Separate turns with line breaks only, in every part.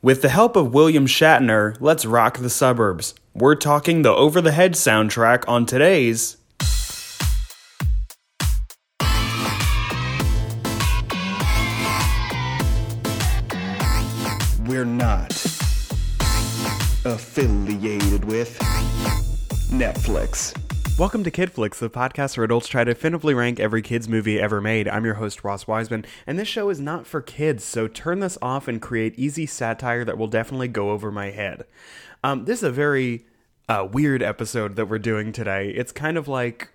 With the help of William Shatner, let's rock the suburbs. We're talking the Over the Hedge soundtrack on today's.
We're not affiliated with Netflix.
Welcome to Kid Flicks, the podcast where adults try to definitively rank every kid's movie ever made. I'm your host, Ross Wiseman, and this show is not for kids, so turn this off and create easy satire that will definitely go over my head. Um, this is a very uh, weird episode that we're doing today. It's kind of like.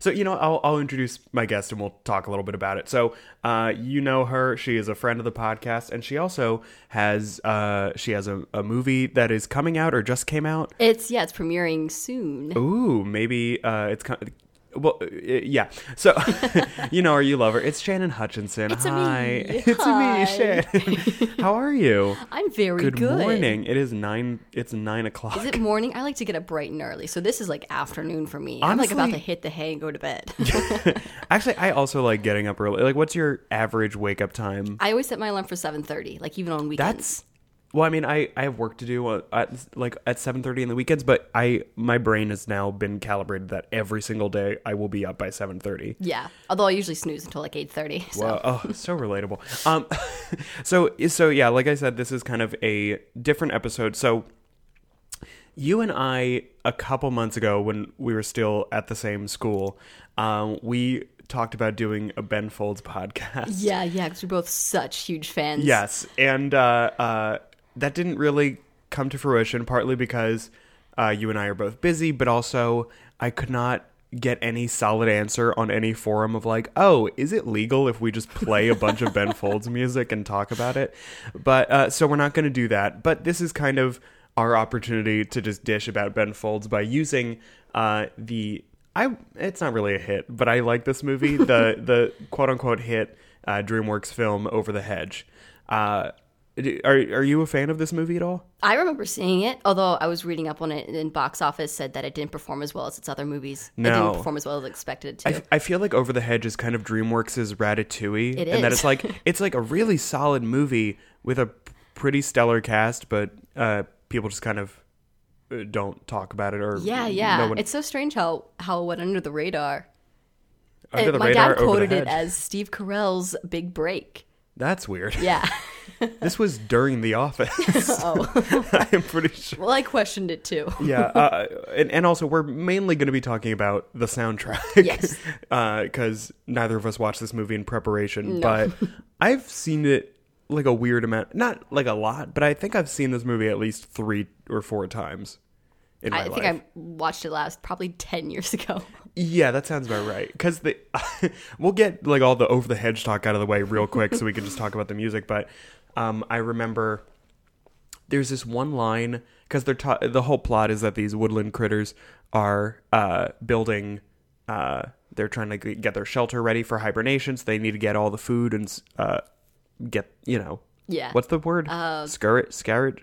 So, you know, I'll, I'll introduce my guest and we'll talk a little bit about it. So, uh, you know her. She is a friend of the podcast, and she also has uh, she has a, a movie that is coming out or just came out.
It's yeah, it's premiering soon.
Ooh, maybe uh, it's kind well, uh, yeah. So, you know her, you love her. It's Shannon Hutchinson.
It's a
Hi,
me.
it's
Hi.
me, Shannon. How are you?
I'm very
Good,
good.
morning. It is nine. It's nine o'clock.
Is it morning? I like to get up bright and early, so this is like afternoon for me. I'm like about to hit the hay and go to bed.
Actually, I also like getting up early. Like, what's your average wake up time?
I always set my alarm for 7:30, like even on weekends.
That's well, I mean, I, I have work to do uh, at like at seven thirty in the weekends, but I my brain has now been calibrated that every single day I will be up by seven thirty.
yeah. Although I usually snooze until like 8:30. So
Wow. Oh, so relatable. Um, so so yeah, like I said, this is kind of a different episode. So you and I, a couple months ago, when we were still at the same school, um, we talked about doing a Ben Folds podcast.
yeah, yeah, because we're both such huge fans.
Yes, and uh, uh, that didn't really come to fruition, partly because uh, you and I are both busy, but also I could not get any solid answer on any forum of like, oh, is it legal if we just play a bunch of Ben Folds music and talk about it? But uh, so we're not going to do that. But this is kind of our opportunity to just dish about Ben Folds by using uh, the. I it's not really a hit, but I like this movie. The the quote unquote hit uh, DreamWorks film Over the Hedge. Are are you a fan of this movie at all?
I remember seeing it, although I was reading up on it and box office said that it didn't perform as well as its other movies. It
No.
didn't perform as well as expected to.
I, I feel like Over the Hedge is kind of DreamWorks' Ratatouille,
It
and that
is.
it's like it's like a really solid movie with a pretty stellar cast, but uh, people just kind of uh, don't talk about it or
yeah, yeah.
no one-
It's so strange how how it went under the radar.
under
Uh,
the
my
radar,
dad quoted it as Steve Carell's big break.
That's weird.
Yeah.
this was during The Office.
oh.
I'm pretty sure.
Well, I questioned it too.
Yeah, uh, and and also we're mainly going to be talking about the soundtrack.
Yes.
because neither of us watched this movie in preparation,
No.
but I've seen it like a weird amount, not like a lot, but I think I've seen this movie at least three or four times in my
I think
life.
I watched it last probably 10 years ago.
Yeah, that sounds about right. Because the we'll get like all the over the hedge talk out of the way real quick, so we can just talk about the music. But um, I remember there's this one line because they're ta- the whole plot is that these woodland critters are uh, building. Uh, they're trying to get their shelter ready for hibernation. So they need to get all the food and uh, get you know
Yeah.
what's the word? Uh, Scurrit, scarret,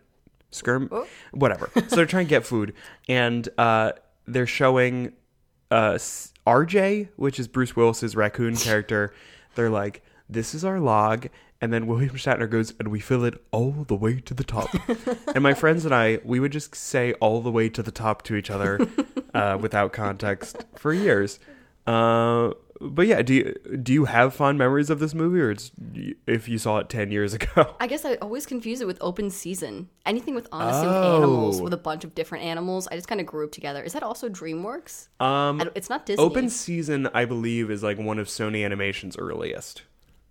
skirm, whatever. so they're trying to get food, and uh, they're showing uh, RJ, which is Bruce Willis's raccoon character. They're like, "This is our log," and then William Shatner goes, "And we fill it all the way to the top." and my friends and I, we would just say "all the way to the top" to each other uh, without context for years. Uh, but yeah, do you do you have fond memories of this movie, or it's if you saw it ten years ago?
I guess I always confuse it with open season. Anything with honestly
Oh.
animals, with a bunch of different animals, I just kind of group together. Is that also DreamWorks?
Um,
it's not Disney.
Open Season, I believe, is like one of Sony Animation's earliest.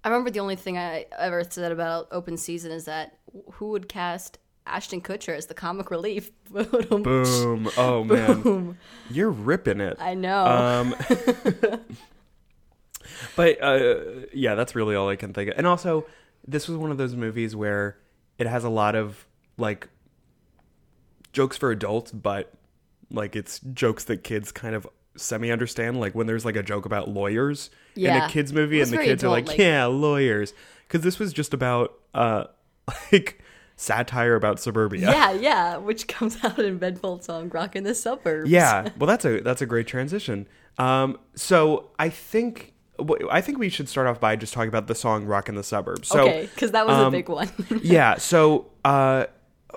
I remember the only thing I ever said about open season is that who would cast Ashton Kutcher as the comic relief?
Boom! Oh man, you're ripping it.
I know.
Um, but uh, yeah, that's really all I can think of. And also, this was one of those movies where it has a lot of like jokes for adults, but like it's jokes that kids kind of semi understand. Like when there's like a joke about lawyers in a kids movie, and the kids are like,
like-
"Yeah, lawyers," because this was just about uh like satire about suburbia.
yeah, yeah, which comes out in Ben Folds song "Rockin' the Suburbs."
Yeah, well, that's a that's a great transition. Um, so I think I think we should start off by just talking about the song "Rockin' the Suburbs." So,
okay, because that was a
um,
big one.
yeah. So, uh,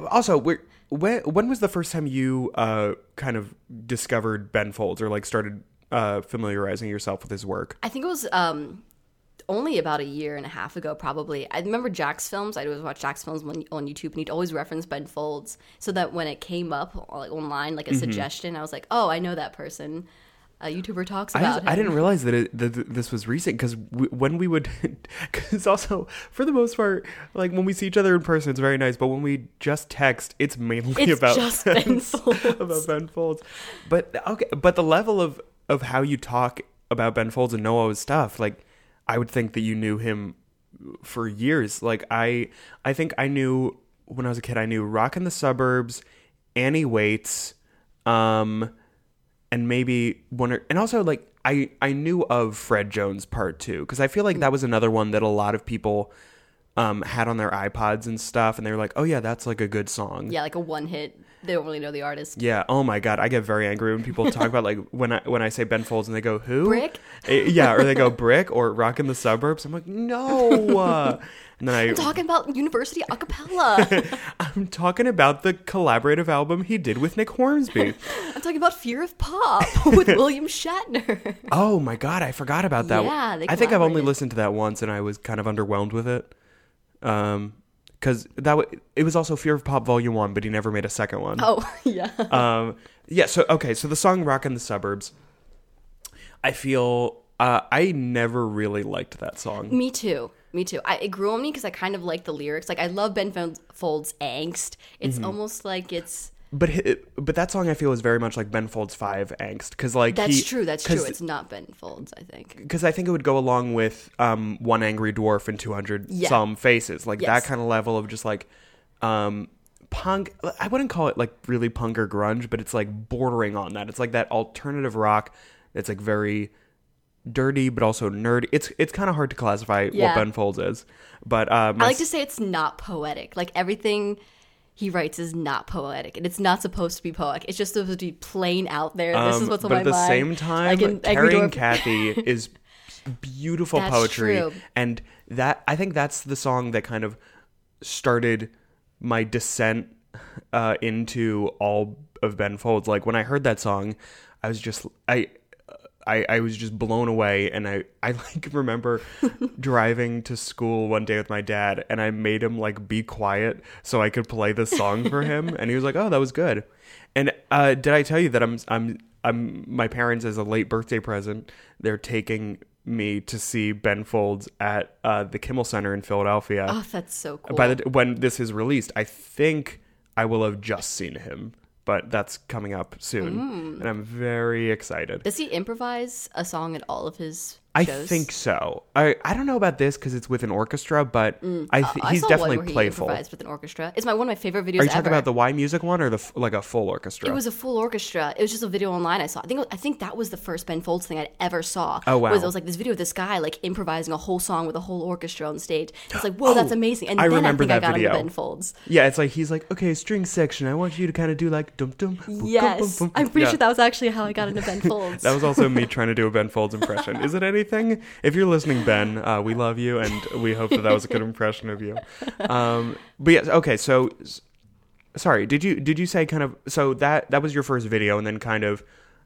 also, we're, when when was the first time you uh kind of discovered Ben Folds or like started uh familiarizing yourself with his work?
I think it was um, only about a year and a half ago, probably. I remember Jacksfilms. I'd always watch Jacksfilms on, on YouTube, and he'd always reference Ben Folds, so that when it came up like online, like a
Mm-hmm.
suggestion, I was like, "Oh, I know that person." A YouTuber talks
I,
about
just, I didn't realize that, it, that this was recent because when we would, because also for the most part, like when we see each other in person, it's very nice. But when we just text, it's mainly
It's
about
just Ben Folds.
about Ben Folds. But okay, but the level of of how you talk about Ben Folds and know all his stuff, like I would think that you knew him for years. Like I, I think I knew when I was a kid. I knew Rockin' the Suburbs, Annie Waits, um, and maybe one or, and also like I I knew of Fred Jones Part Two because I feel like that was another one that a lot of people. Um, had on their iPods and stuff, and they were like, "Oh yeah, that's like a good song."
Yeah, like a one hit. They don't really know the artist.
Yeah. Oh my god, I get very angry when people talk about like when I when I say Ben Folds and they go who
Brick?
Eh, yeah, or they go Brick or Rockin' the Suburbs. I'm like no. uh," and then I
I'm talking about University a cappella.
I'm talking about the collaborative album he did with Nick Hornby.
I'm talking about Fear of Pop with William Shatner.
oh my god, I forgot about that.
Yeah,
I think I've only listened to that once and I was kind of underwhelmed with it. Um, because that w- it was also Fear of Pop Volume One, but he never made a second one.
Oh, yeah.
um yeah so okay so the song rock in the suburbs i feel uh i never really liked that song
Me too. Me too. I, it grew on me because I kind of like the lyrics. Like I love Ben Folds' angst. It's
Mm-hmm.
almost like it's
but but that song i feel is very much like ben folds 5 angst because like
that's
he,
true. that's true. It's not Ben Folds. I think.
because I think it would go along with um, One Angry Dwarf and 200
Yeah.
Solemn Faces. Like
Yes.
that kind of level of just like um, punk. I wouldn't call it like really punk or grunge, but it's like bordering on that. It's like that alternative rock that's like very dirty but also nerdy. It's it's kind of hard to classify what Ben Folds is. But my
I like to say it's not poetic. Like everything he writes is not poetic, and it's not supposed to be poetic. It's just supposed to be plain out there. this is
Um,
what's on my mind.
but at the same time,
Like in
Carrie
Angry
and Kathy is beautiful
That's
poetry,
true.
and that I think that's the song that kind of started my descent uh, into all of Ben Folds. Like when I heard that song, I was just I. I, I was just blown away and I, I like remember driving to school one day with my dad and I made him like be quiet so I could play the song for him and he was like, Oh, that was good. And uh, did I tell you that I'm I'm I'm my parents as a late birthday present, they're taking me to see Ben Folds at uh, the Kimmel Center in Philadelphia.
Oh, that's so cool.
By the when this is released, I think I will have just seen him, but that's coming up soon,
Mm.
and I'm very excited.
Does he improvise a song at all of his
I
shows?
think so. I I don't know about this because it's with an orchestra, but I th-
Mm. I
he's
saw
definitely
where
playful.
He with an orchestra. It's my one of my favorite videos
Are you talking
ever.
about the yMusic one or the f- like a full orchestra?
It was a full orchestra. It was just a video online I saw. I think I think that was the first Ben Folds thing I ever saw.
Oh, wow.
Was it was like this video of this guy like improvising a whole song with a whole orchestra on stage. It's like, whoa, that's
Oh,
amazing. And
I
then
remember
I think
that
I got
video.
Ben Folds.
yeah, it's like he's like, okay, string section. I want you to kind of do like dum dum. boom, boom,
Yes,
boom, boom."
I'm pretty
Yeah.
sure that was actually how I got into Ben Folds.
That was also me trying to do a Ben Folds impression. Is it anything? If you're listening, Ben, uh, we love you, and we hope that that was a good impression of you. Um, but yes, okay. So, sorry. Did you did you say kind of? So that that was your first video, and then kind of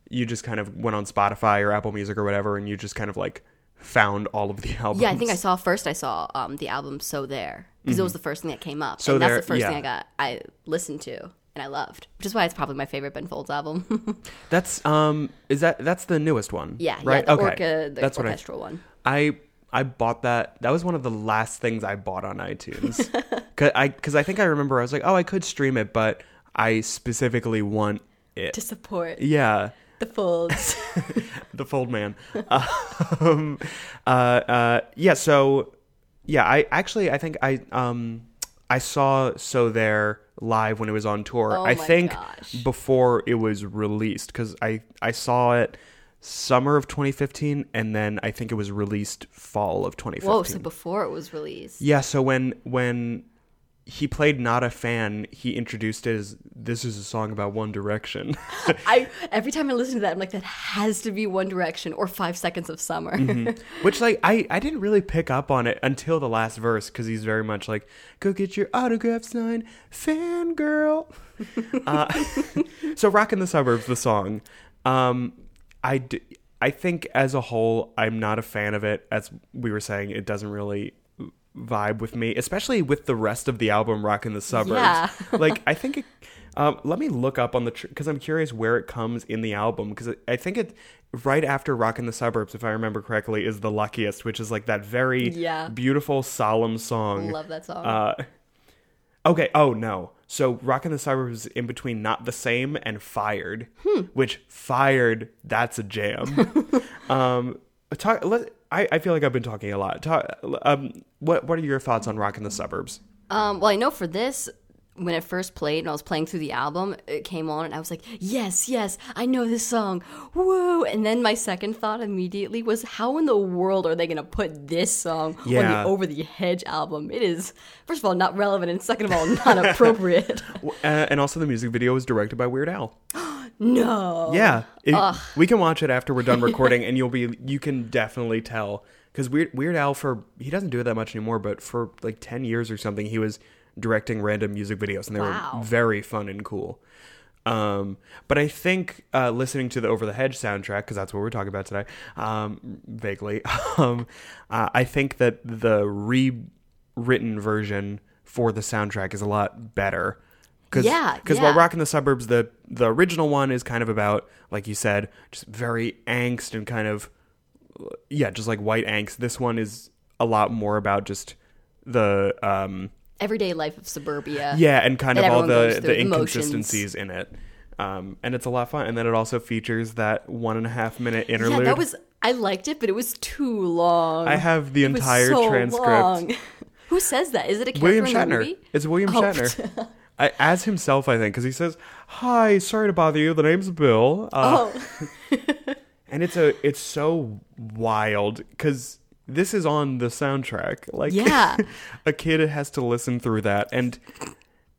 you just kind of went on Spotify or Apple Music or whatever, and you just kind of like found all of the albums.
yeah, I think I saw first. I saw um, the album "So There" because it was the first thing that came up,
Mm-hmm. So
and that's the first thing. I got. I listened to and I loved, which is why it's probably my favorite Ben Folds album.
That's um. Is that that's the newest one?
yeah,
Right.
yeah, the,
okay.
orca, the
that's what I
orchestral one.
I I bought that. That was one of the last things I bought on iTunes. Cause I because I think I remember I was like, oh, I could stream it, but I specifically want it.
To support
yeah,
the Folds.
the Fold Man. um, uh, uh, yeah. So yeah, I actually I think I um I saw So There live when it was on tour.
Oh
I think
gosh.
before it was released because I I saw it summer of 2015 and then I think it was released fall of 2015.
Whoa! So before it was released.
Yeah, so when when he played not a fan. He introduced it as this is a song about One Direction.
I every time I listen to that, I'm like, that has to be One Direction or Five Seconds of Summer.
Which like I I didn't really pick up on it until the last verse because he's very much like go get your autograph signed, fangirl. uh, so "Rockin' the Suburbs" the song. Um, I d- I think as a whole I'm not a fan of it. As we were saying, it doesn't really vibe with me, especially with the rest of the album "Rockin' the Suburbs."
Yeah.
like I think it. Um, let me look up on the because I'm curious where it comes in the album because I think it right after "Rockin' the Suburbs," if I remember correctly, is "The Luckiest," which is like that very
Yeah.
beautiful, solemn song.
Love that song.
Uh, okay. Oh no. So "Rockin' the Suburbs" is in between "Not the Same" and "Fired,"
Hmm.
which "Fired" that's a jam. um, talk. Let, I I feel like I've been talking a lot. Um, what what are your thoughts on "Rockin' the Suburbs"?
Um, well, I know for this, when it first played and I was playing through the album, it came on and I was like, yes, yes, I know this song. Woo! And then my second thought immediately was, how in the world are they going to put this song on the Over the Hedge album? It is, first of all, not relevant and second of all, not appropriate.
Uh, and also, the music video was directed by Weird Al.
no.
Yeah, It- we can watch it after we're done recording, and you'll be you can definitely tell because Weird Weird Al for he doesn't do it that much anymore, but for like ten years or something, he was directing random music videos, and they
Wow.
were very fun and cool. Um, but I think uh, listening to the Over the Hedge soundtrack because that's what we're talking about today, um, vaguely. Um, uh, I think that the rewritten version for the soundtrack is a lot better. Cause,
Yeah,
Because while
yeah.
Rockin' the Suburbs, the the original one is kind of about, like you said, just very angst and kind of, yeah, just like white angst. This one is a lot more about just the um
Everyday life of suburbia.
yeah, and kind of all the the
emotions.
inconsistencies in it. Um, and it's a lot of fun. And then it also features that one and a half minute interlude.
Yeah, that was, I liked it, but it was too long.
I have the
It
entire
so
transcript.
long. Who says that? Is it a
William Shatner.
movie?
It's William
Oh.
Shatner. I, as himself, I think, because he says, "Hi, sorry to bother you. The name's Bill." Uh,
Oh,
and it's a it's so wild because this is on the soundtrack. Like,
Yeah.
a kid has to listen through that, and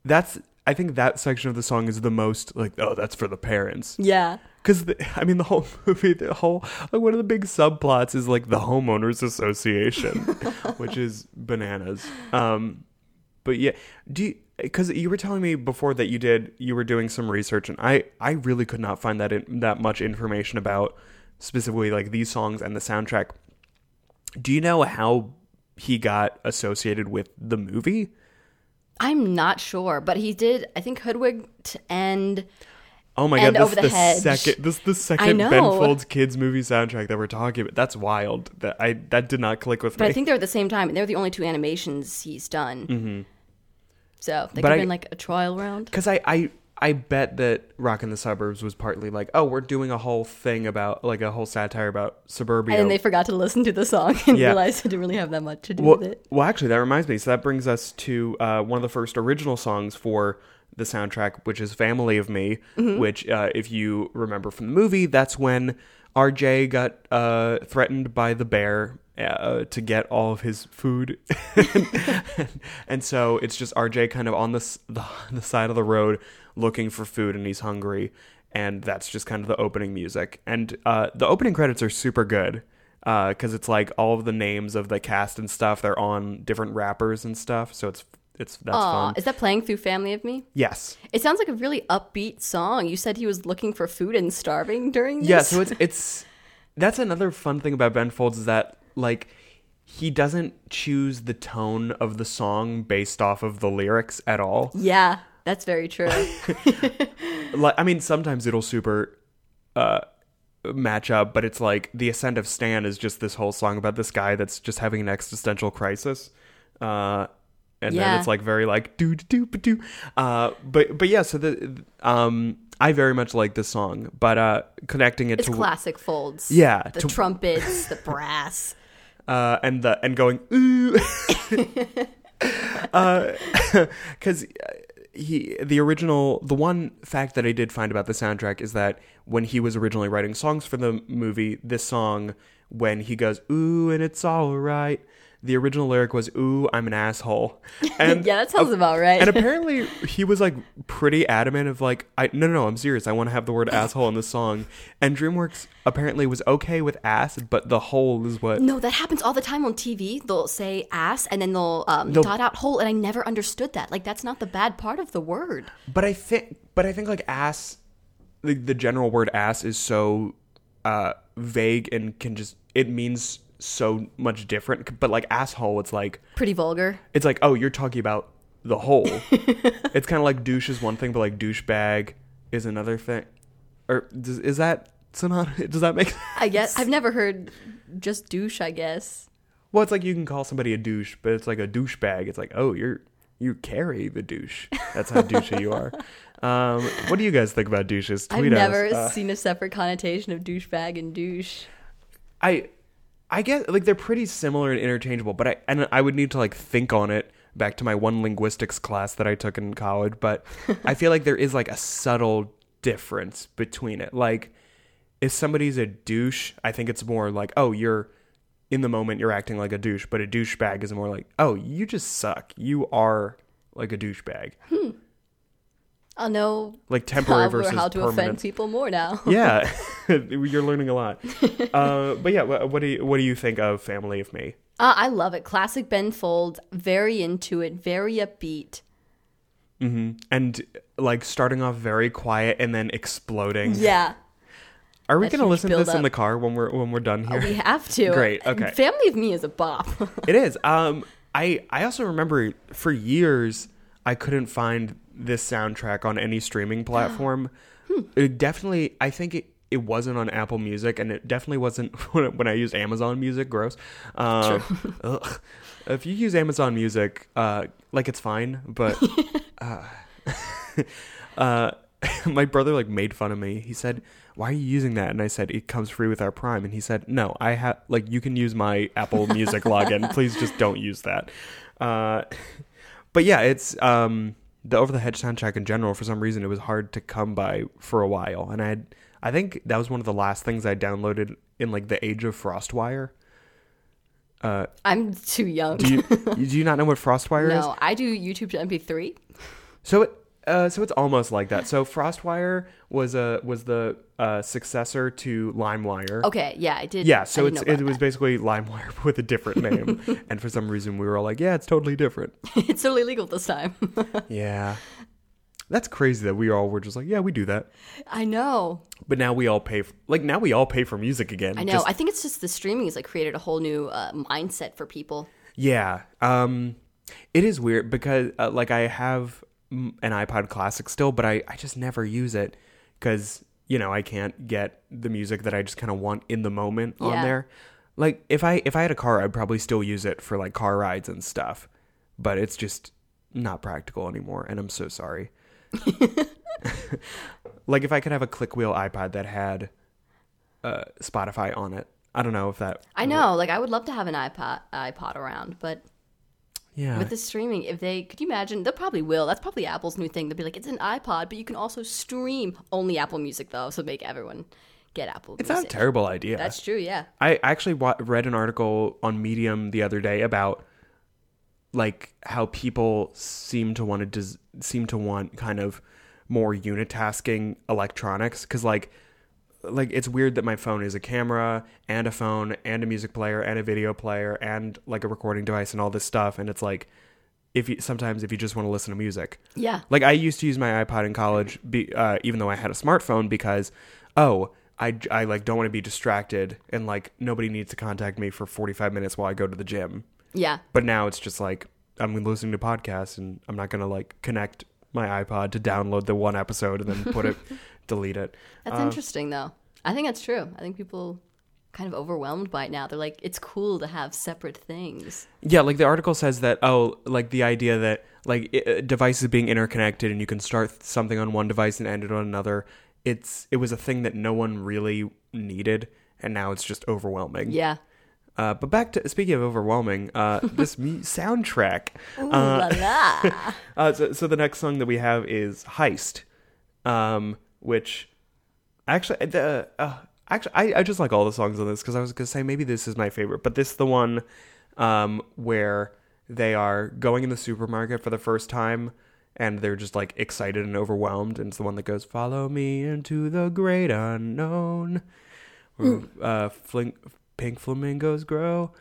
that's I think that section of the song is the most like, oh, that's for the parents.
yeah.
Because I mean, the whole movie, the whole like one of the big subplots is like the homeowners association, which is bananas. Um, but yeah, do you? Because you were telling me before that you did, you were doing some research, and I I really could not find that in, that much information about specifically like these songs and the soundtrack. Do you know how he got associated with the movie?
I'm not sure, but he did. I think Hoodwinked and
Oh my god, this
Over
is
the Hedge.
second this is the second. Ben Folds kids movie soundtrack that we're talking about. That's wild. That I that did not click with
but
me.
But I think they're at the same time. and They're the only two animations he's done. Mm-hmm. So they could have been like a trial round.
Because I, I I bet that Rockin' the Suburbs was partly like, oh, we're doing a whole thing about like a whole satire about suburbia.
And they forgot to listen to the song and
Yeah.
realized it didn't really have that much to do
well,
with it.
well, actually, that reminds me. So that brings us to uh, one of the first original songs for the soundtrack, which is "Family of Me."
Mm-hmm.
Which, uh, if you remember from the movie, that's when RJ got uh, threatened by the bear uh, to get all of his food, and so it's just RJ kind of on the, the the side of the road looking for food, and he's hungry, and that's just kind of the opening music. And uh, the opening credits are super good because it's like all of the names of the cast and stuff. They're on different rappers and stuff, so it's it's that's
Aw,
fun.
is that playing through Family of Me?
Yes,
It sounds like a really upbeat song. You said he was looking for food and starving during this.
yeah. So it's it's that's another fun thing about Ben Folds is that like he doesn't choose the tone of the song based off of the lyrics at all.
yeah, that's very true.
like I mean sometimes it'll super uh match up but it's like the ascent of stan is just this whole song about this guy that's just having an existential crisis uh and then it's like very like do do do do uh but but yeah so the um I very much like this song but uh connecting it
It's
to
classic folds.
Yeah,
the
to-
trumpets, the brass.
Uh, and the and going ooh, because he the original the one fact that I did find about the soundtrack is that when he was originally writing songs for the movie, this song when he goes ooh and it's all right, the original lyric was "Ooh, I'm an asshole," and
yeah, that sounds about right.
and apparently he was like pretty adamant of like I no no no I'm serious I want to have the word asshole in the song and DreamWorks apparently was okay with ass but the hole is what
no, that happens all the time on TV. They'll say ass and then they'll, um,
They'll-
dot out hole, and I never understood that. Like that's not the bad part of the word.
but I think but I think like ass the, the general word ass is so uh vague and can just it means so much different but like asshole it's like
Pretty vulgar.
it's like oh you're talking about the hole it's kind of like douche is one thing but like douchebag is another thing or does, is that synonymous does that make Sense?
I guess I've never heard just douche. I guess.
Well, it's like you can call somebody a douche, but it's like a douchebag. It's like, oh, you're you carry the douche. That's how douchey you are. Um, what do you guys think about douches?
I've
Tweet us.
never
Uh,
seen a separate connotation of douchebag and douche.
I, I guess like they're pretty similar and interchangeable, but I and I would need to like think on it back to my one linguistics class that I took in college. But I feel like there is like a subtle difference between it. Like if somebody's a douche, I think it's more like, oh, you're in the moment you're acting like a douche, but a douchebag is more like, oh, you just suck. You are like a douchebag. Hmm.
I'll know
Like temporary
how,
versus
how to
permanent.
offend people more now.
yeah, you're learning a lot. Uh, but yeah, what, what do you what do you think of Family of Me?
Uh, I love it. Classic Ben Folds. Very into it. Very upbeat.
And like starting off very quiet and then exploding.
Yeah,
Are we going to listen to this in the car when we're when we're done here?
we have to.
Great, okay.
Family of Me is a bop.
It is. Um, I I also remember for years I couldn't find this soundtrack on any streaming platform. It definitely, I think it. It wasn't on Apple Music, and it definitely wasn't when, when I used Amazon Music. Gross. Um, ugh. If you use Amazon Music, uh, like it's fine, but uh, uh, my brother like made fun of me. He said, "Why are you using that?" And I said, "It comes free with our Prime." And he said, "No, I have like you can use my Apple Music login. Please just don't use that." Uh, but yeah, it's um, the Over the Hedge soundtrack in general. For some reason, it was hard to come by for a while, and I had, I think that was one of the last things I downloaded in like the age of FrostWire. Uh,
I'm too young.
do you do you not know what FrostWire is?
no, I do YouTube to MP3.
So it uh, so it's almost like that. So FrostWire was a was the uh, successor to LimeWire.
Okay, yeah, I did.
Yeah, so it's it
about
was basically LimeWire with a different name, and for some reason we were all like, yeah, it's totally different.
it's totally legal this time.
yeah, that's crazy that we all were just like, yeah, we do that.
I know.
But now we all pay for, like now we all pay for music again.
I know.
Just-
I think it's just the streaming has like created a whole new uh, mindset for people.
Yeah. Um it is weird because uh, like I have an iPod Classic still, but I I just never use it cuz you know, I can't get the music that I just kind of want in the moment on there. Like if I if I had a car, I'd probably still use it for like car rides and stuff. But it's just not practical anymore and I'm so sorry. like if I could have a click wheel iPod that had uh Spotify on it. I don't know if that
I know. Like I would love to have an iPod iPod around, but
Yeah.
with the streaming, if they could you imagine, they probably will. That's probably Apple's new thing. They'll be like, it's an iPod, but you can also stream only Apple Music though, so make everyone get Apple.
it's not a terrible idea.
That's true. Yeah.
I actually wa- read an article on Medium the other day about like how people seem to want to des- seem to want kind of more unitasking electronics because like like it's weird that my phone is a camera and a phone and a music player and a video player and like a recording device and all this stuff and it's like if you sometimes if you just want to listen to music
Yeah.
like I used to use my iPod in college, be, uh, even though I had a smartphone, because oh, I, I like don't want to be distracted, and like nobody needs to contact me for forty five minutes while I go to the gym.
Yeah.
But now it's just like I'm listening to podcasts, and I'm not gonna like connect my iPod to download the one episode and then put it, delete it.
That's interesting though. I think that's true. I think people kind of overwhelmed by it now. They're like, it's cool to have separate things.
Yeah, like the article says that oh, like the idea that like i uh, devices being interconnected and you can start something on one device and end it on another. It's it was a thing that no one really needed, and now it's just overwhelming.
Yeah.
Uh, but back to speaking of overwhelming, uh, this soundtrack.
Ooh la la.
Uh, so, so the next song that we have is "Heist," um, which actually the uh, actually I, I just like all the songs on this because I was gonna say maybe this is my favorite, but this is the one um, where they are going in the supermarket for the first time and they're just like excited and overwhelmed. And it's the one that goes, Follow me into the great unknown. Where, uh, fling- pink flamingos grow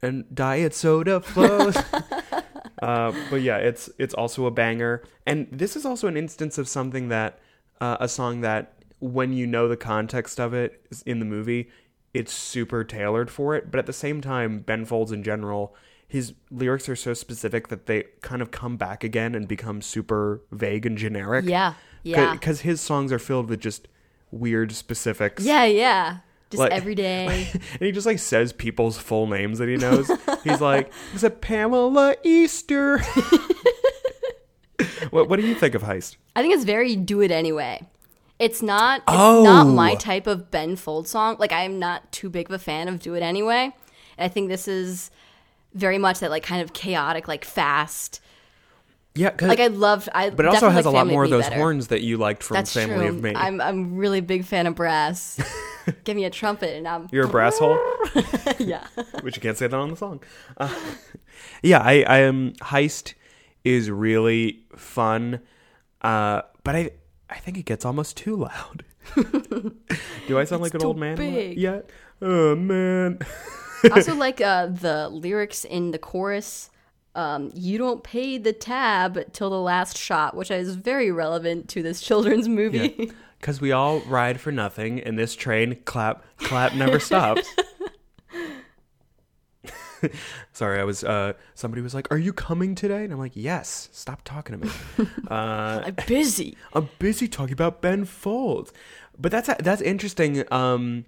and diet soda flows. uh, but yeah, it's it's also a banger, and this is also an instance of something that uh, a song that when you know the context of it in the movie, it's super tailored for it. But at the same time, Ben Folds in general, his lyrics are so specific that they kind of come back again and become super vague and generic.
Yeah. Yeah.
because his songs are filled with just weird specifics.
Yeah, yeah. Just
Like-
every day.
And he just like says people's full names that he knows. He's like, "Is it Pamela Easter?" what What do you think of Heist?
I think it's very do it anyway. It's not it's
Oh.
not my type of Ben Fold song. Like I am not too big of a fan of Do It Anyway. And I think this is very much that like kind of chaotic, like fast.
Yeah,
Like I loved I
but it also has a
like
lot more of those
better.
horns that you liked from
That's
Family
true.
of Me.
I'm I'm really big fan of brass. Give me a trumpet and I'm
You're a brass hole,
yeah.
which you can't say that on the song. Uh, yeah, I, I am. Heist is really fun, uh, but I I think it gets almost too loud. do I sound like an old man
big.
yet? Oh man.
I also like uh, the lyrics in the chorus. Um, you don't pay the tab till the last shot, which is very relevant to this children's movie.
Because we all ride for nothing, and this train clap clap never stops. Sorry, I was. Uh, somebody was like, "Are you coming today?" And I'm like, "Yes." Stop talking to me. Uh,
I'm busy.
I'm busy talking about Ben Folds. But that's that's interesting. Um,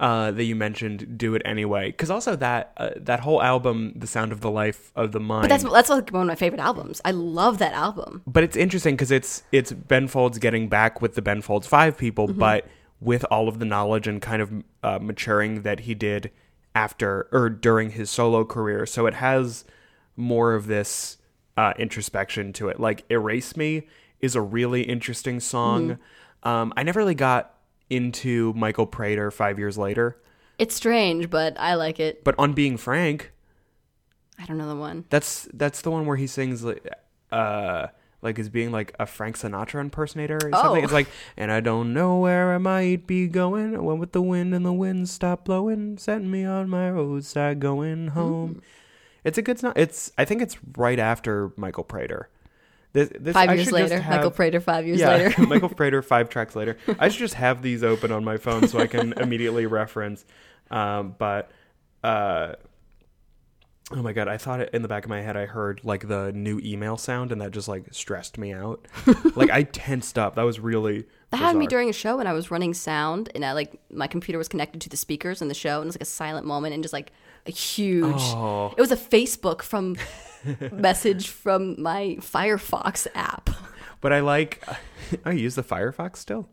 uh, that you mentioned "Do It Anyway," because also that uh, that whole album, "The Sound of the Life of the Mind."
But that's that's like one of my favorite albums. I love that album.
but it's interesting because it's it's Ben Folds getting back with the Ben Folds Five people,
Mm-hmm.
but with all of the knowledge and kind of uh, maturing that he did after or during his solo career. So it has more of this uh, introspection to it. Like "Erase Me" is a really interesting song.
Mm-hmm.
Um, I never really got into Michael Praytor five years later,
It's strange, but I like it.
but on Being Frank,
I don't know the one.
That's that's the one where he sings like uh like as being like a Frank Sinatra impersonator or something.
Oh.
It's like, and I don't know where I might be going. I went with the wind and the wind stopped blowing, setting me on my roadside going home.
Hmm.
It's a good song. It's I think it's right after Michael Praytor. This, this,
Five
I
years later,
have-
Michael Praytor. Five years
yeah,
later.
Michael Praytor five tracks later. I should just have these open on my phone so I can immediately reference. Um, but uh, oh my god, I thought it, in the back of my head I heard like the new email sound, and that just like stressed me out. like I tensed up. That was really
That happened to me during a show when I was running sound, and I like my computer was connected to the speakers in the show, and it was like a silent moment, and just like a huge.
Oh.
It was a Facebook from message from my Firefox app.
But I like. I use the Firefox still.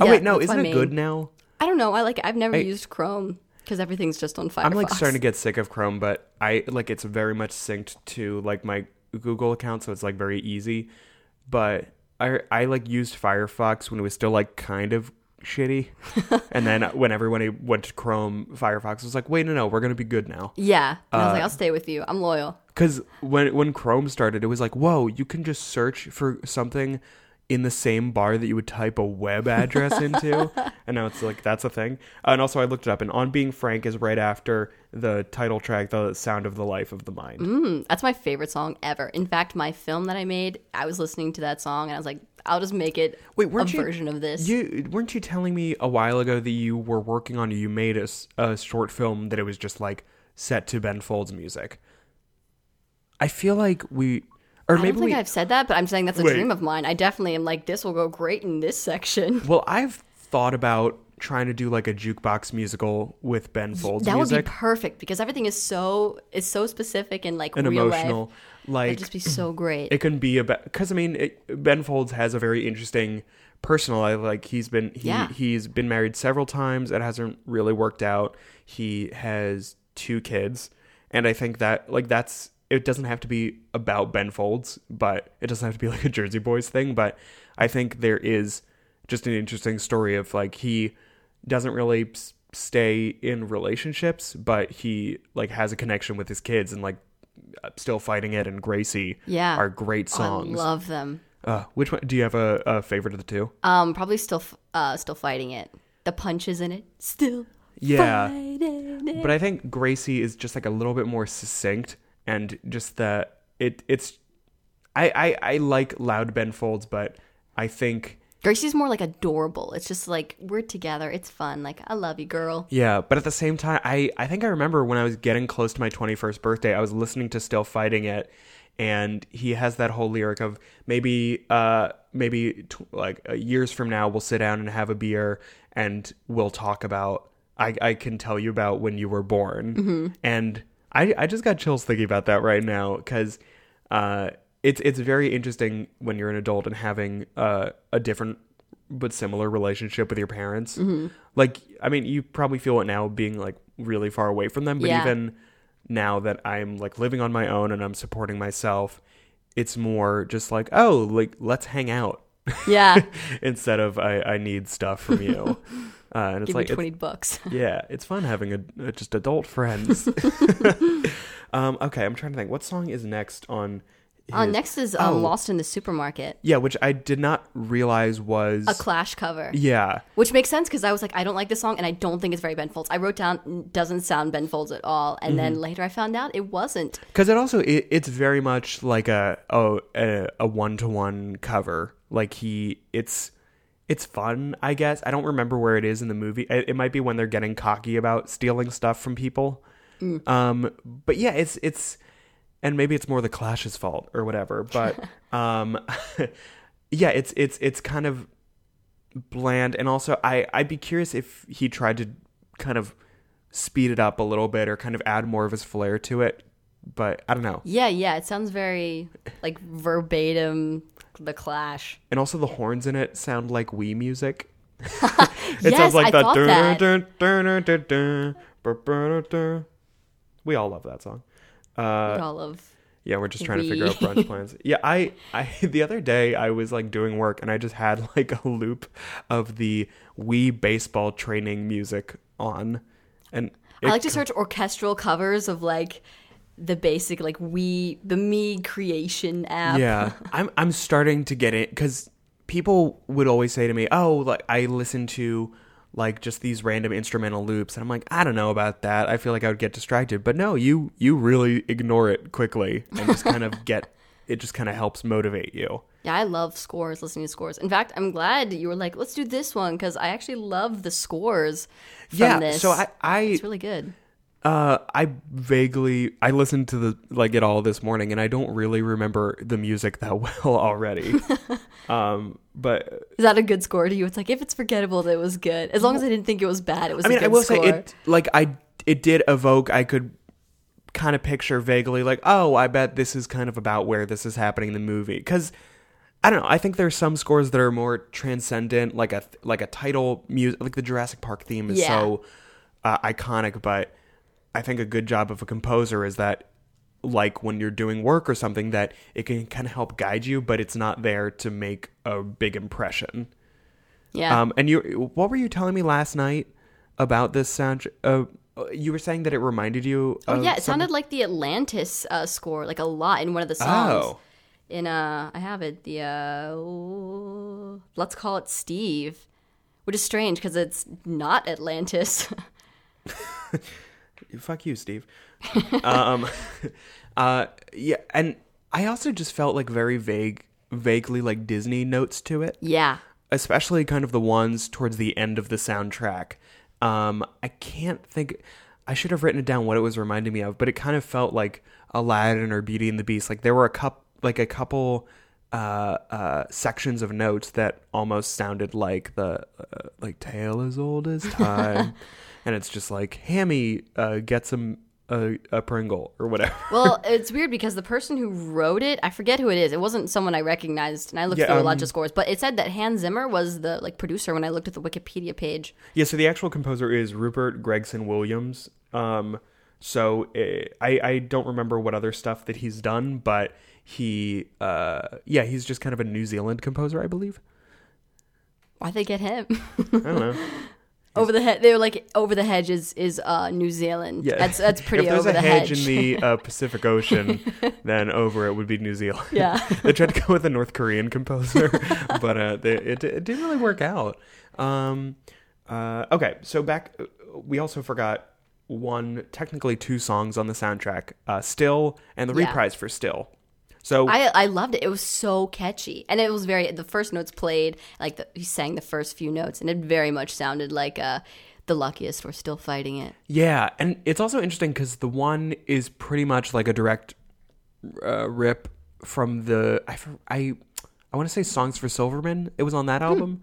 Oh
Yeah,
wait, no, isn't it
main-
good now?
I don't know. I like. I've never
I-
used Chrome because everything's just on Firefox.
I'm like starting to get sick of Chrome, but I like it's very much synced to like my Google account, so it's like very easy. But I I like used Firefox when it was still like kind of shitty, and then when everyone went to Chrome, Firefox was like, wait, no, no, we're gonna be good now.
Yeah, and I was
Uh,
like, I'll stay with you. I'm loyal.
Because when when Chrome started, it was like, whoa, you can just search for something in the same bar that you would type a web address into, and now it's like that's a thing. Uh, and also, I looked it up, and "On Being Frank" is right after the title track, "The Sound of the Life of the Mind."
Mm, that's my favorite song ever. In fact, my film that I made, I was listening to that song, and I was like, I'll just make it
Wait, weren't you-
version of this.
You weren't you telling me a while ago that you were working on you made a short film that it was just like set to Ben Folds music? I feel like we, or
I
maybe
don't think
we.
I've said that, but I'm saying that's a
Wait.
dream of mine. I definitely am like, this will go great in this section.
Well, I've thought about trying to do like a jukebox musical with Ben Folds
that would be perfect because everything is so is so specific and like
and
real
emotional.
life.
Like
It'd just be so great.
it can be about because I mean it, Ben Folds has a very interesting personal life. Like he's been he
Yeah.
he's been married several times. It hasn't really worked out. He has two kids, and I think that like that's it doesn't have to be about Ben Folds, but it doesn't have to be like a Jersey Boys thing. But I think there is just an interesting story of like he doesn't really s- stay in relationships, but he like has a connection with his kids and like uh, still fighting it and Gracie
Yeah.
are great
Oh,
songs.
I love them.
uh, which one do you have a, a favorite of the two?
Um, probably still, f- uh, still fighting it. The punches in it, still
Yeah.
fighting it.
But I think Gracie is just like a little bit more succinct and just that it it's I, I I like loud Ben Folds, but I think
Gracie's more like adorable. It's just like we're together. It's fun. Like I love you, girl.
yeah, but at the same time I I think I remember when I was getting close to my 21st birthday, I was listening to Still Fighting It and he has that whole lyric of maybe uh maybe t- like uh, years from now we'll sit down and have a beer and we'll talk about I I can tell you about when you were born. And I I just got chills thinking about that right now cuz uh it's it's very interesting when you're an adult and having uh, a different but similar relationship with your parents. Like, I mean, you probably feel it now being like really far away from them, but
Yeah.
even now that I'm like living on my own and I'm supporting myself, it's more just like, oh, like let's hang out
Yeah,
instead of I, I need stuff from you. Uh, and it's
give
like
me
it's-
twenty bucks.
yeah, it's fun having a, a just adult friends. um, okay, I'm trying to think. What song is next on?
Uh, next is um,
Oh.
Lost in the Supermarket,
Yeah, which I did not realize was.
a Clash cover,
yeah,
which makes sense because I was like, I don't like this song and I don't think it's very Ben Folds. I wrote down doesn't sound Ben Folds at all, and
Mm-hmm.
then later I found out it wasn't.
because it also it, it's very much like a oh a one to one cover. Like he, it's it's fun. I guess I don't remember where it is in the movie. It, it might be when they're getting cocky about stealing stuff from people. Um, but yeah, it's it's, and maybe it's more the Clash's fault or whatever. But um, yeah, it's it's it's kind of bland, and also I I'd be curious if he tried to kind of speed it up a little bit or kind of add more of his flair to it. But I don't know.
Yeah, yeah, it sounds very like verbatim the Clash.
And also the horns in it sound like Wii music. it
Yes,
sounds like
I
the. We all love that song. Uh,
all of
yeah, we're just trying to figure out brunch plans. Yeah, I, I the other day I was like doing work and I just had like a loop of the Wii baseball training music on, and
I like to search orchestral covers of like the basic like Wii the Mii creation app.
Yeah, I'm I'm starting to get it because people would always say to me, "Oh, like I listen to like just these random instrumental loops," and I'm like, I don't know about that. I feel like I would get distracted, but no, you you really ignore it quickly and just kind of get it. Just kind of helps motivate you.
Yeah, I love scores, listening to scores. In fact, I'm glad you were like, let's do this one because I actually love the scores from
yeah,
this.
so I I
it's really good.
Uh, I vaguely I listened to the like it all this morning, and I don't really remember the music that well already. um, but
Is that a good score to you? It's like if it's forgettable, that it was good. As long as I didn't think it was bad, it was.
I mean,
a good
I will
score.
say it like I it did evoke. I could kind of picture vaguely like, oh, I bet this is kind of about where this is happening in the movie because. I don't know. I think there's some scores that are more transcendent, like a like a title music, like the Jurassic Park theme is
Yeah.
so uh, iconic. But I think a good job of a composer is that, like when you're doing work or something, that it can kind of help guide you, but it's not there to make a big impression.
Yeah.
Um, and you, what were you telling me last night about this sound? Uh, you were saying that it reminded you.
oh yeah, it
something?
sounded like the Atlantis uh, score, like a lot in one of the songs.
Oh,
In uh, I have it. The uh, let's call it Steve, which is strange because it's not Atlantis.
fuck you, Steve. um, uh, yeah, and I also just felt like very vague, vaguely like Disney notes to it.
yeah.
especially kind of the ones towards the end of the soundtrack. Um, I can't think. I should have written it down what it was reminding me of, but it kind of felt like Aladdin or Beauty and the Beast. Like there were a cup, like a couple uh, uh, sections of notes that almost sounded like the uh, like tale as old as time, and it's just like Hammy uh, gets him a, a Pringle or whatever.
Well, it's weird because the person who wrote it, I forget who it is. It wasn't someone I recognized, and I looked
Yeah,
through a lot
um,
of scores, but it said that Hans Zimmer was the like producer when I looked at the Wikipedia page.
Yeah, so the actual composer is Rupert Gregson Williams. Um, so eh, I I don't remember what other stuff that he's done, but he uh yeah he's just kind of a New Zealand composer, I believe.
Why they get him?
I don't know.
Over the head, they were like over the hedge is is uh, New Zealand.
Yeah.
that's that's pretty over the hedge.
if there's
over
a
the
hedge,
hedge.
in the uh, Pacific Ocean, then over it would be New Zealand.
Yeah.
they tried to go with a North Korean composer, but uh, they, it it didn't really work out. Um, uh, okay, so back, we also forgot one, technically two songs on the soundtrack, uh, "Still" and the
Yeah.
reprise for "Still." So
I I loved it. It was so catchy, and it was very. The first notes played like the, he sang the first few notes, and it very much sounded like uh, the luckiest. We're still fighting it.
Yeah, and it's also interesting because the one is pretty much like a direct uh, rip from the i i, I want to say "Songs for Silverman." It was on that album,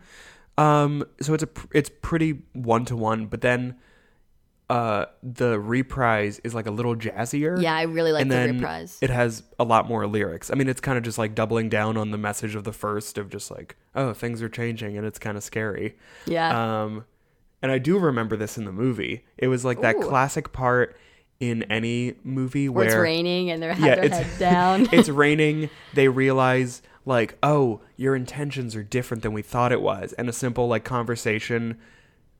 um. So it's a it's pretty one to one, but then, uh, the reprise is like a little jazzier.
Yeah, I really like
and
the
then
reprise.
it has a lot more lyrics. I mean, it's kind of just like doubling down on the message of the first of just like, oh, things are changing and it's kind of scary.
yeah,
Um, and I do remember this in the movie. It was like that
Ooh.
classic part in any movie
where
where
it's raining and they're
Yeah,
their
it's-
head down.
it's raining. They realize like, oh, your intentions are different than we thought it was, and a simple like conversation.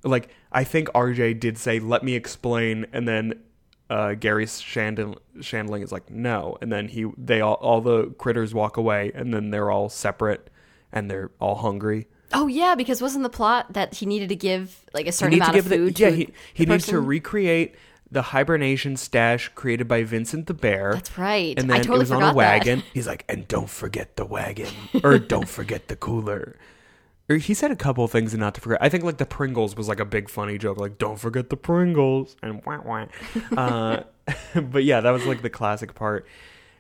Like I think RJ did say, "Let me explain," and then uh, Garry Shandling, Shandling is like, "No," and then he they all all the critters walk away, and then they're all separate, and they're all hungry.
oh yeah, because wasn't the plot that he needed to give like a certain amount of
give the-
food?
yeah,
to
he he needs to recreate the hibernation stash created by Vincent the Bear.
That's right.
And then
I totally
it was on a wagon.
that.
He's like, and don't forget the wagon, or don't forget the cooler. Or he said a couple of things and not to forget. I think like the Pringles was like a big funny joke, like don't forget the Pringles and wah wah. Uh, but yeah, that was like the classic part.